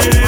it.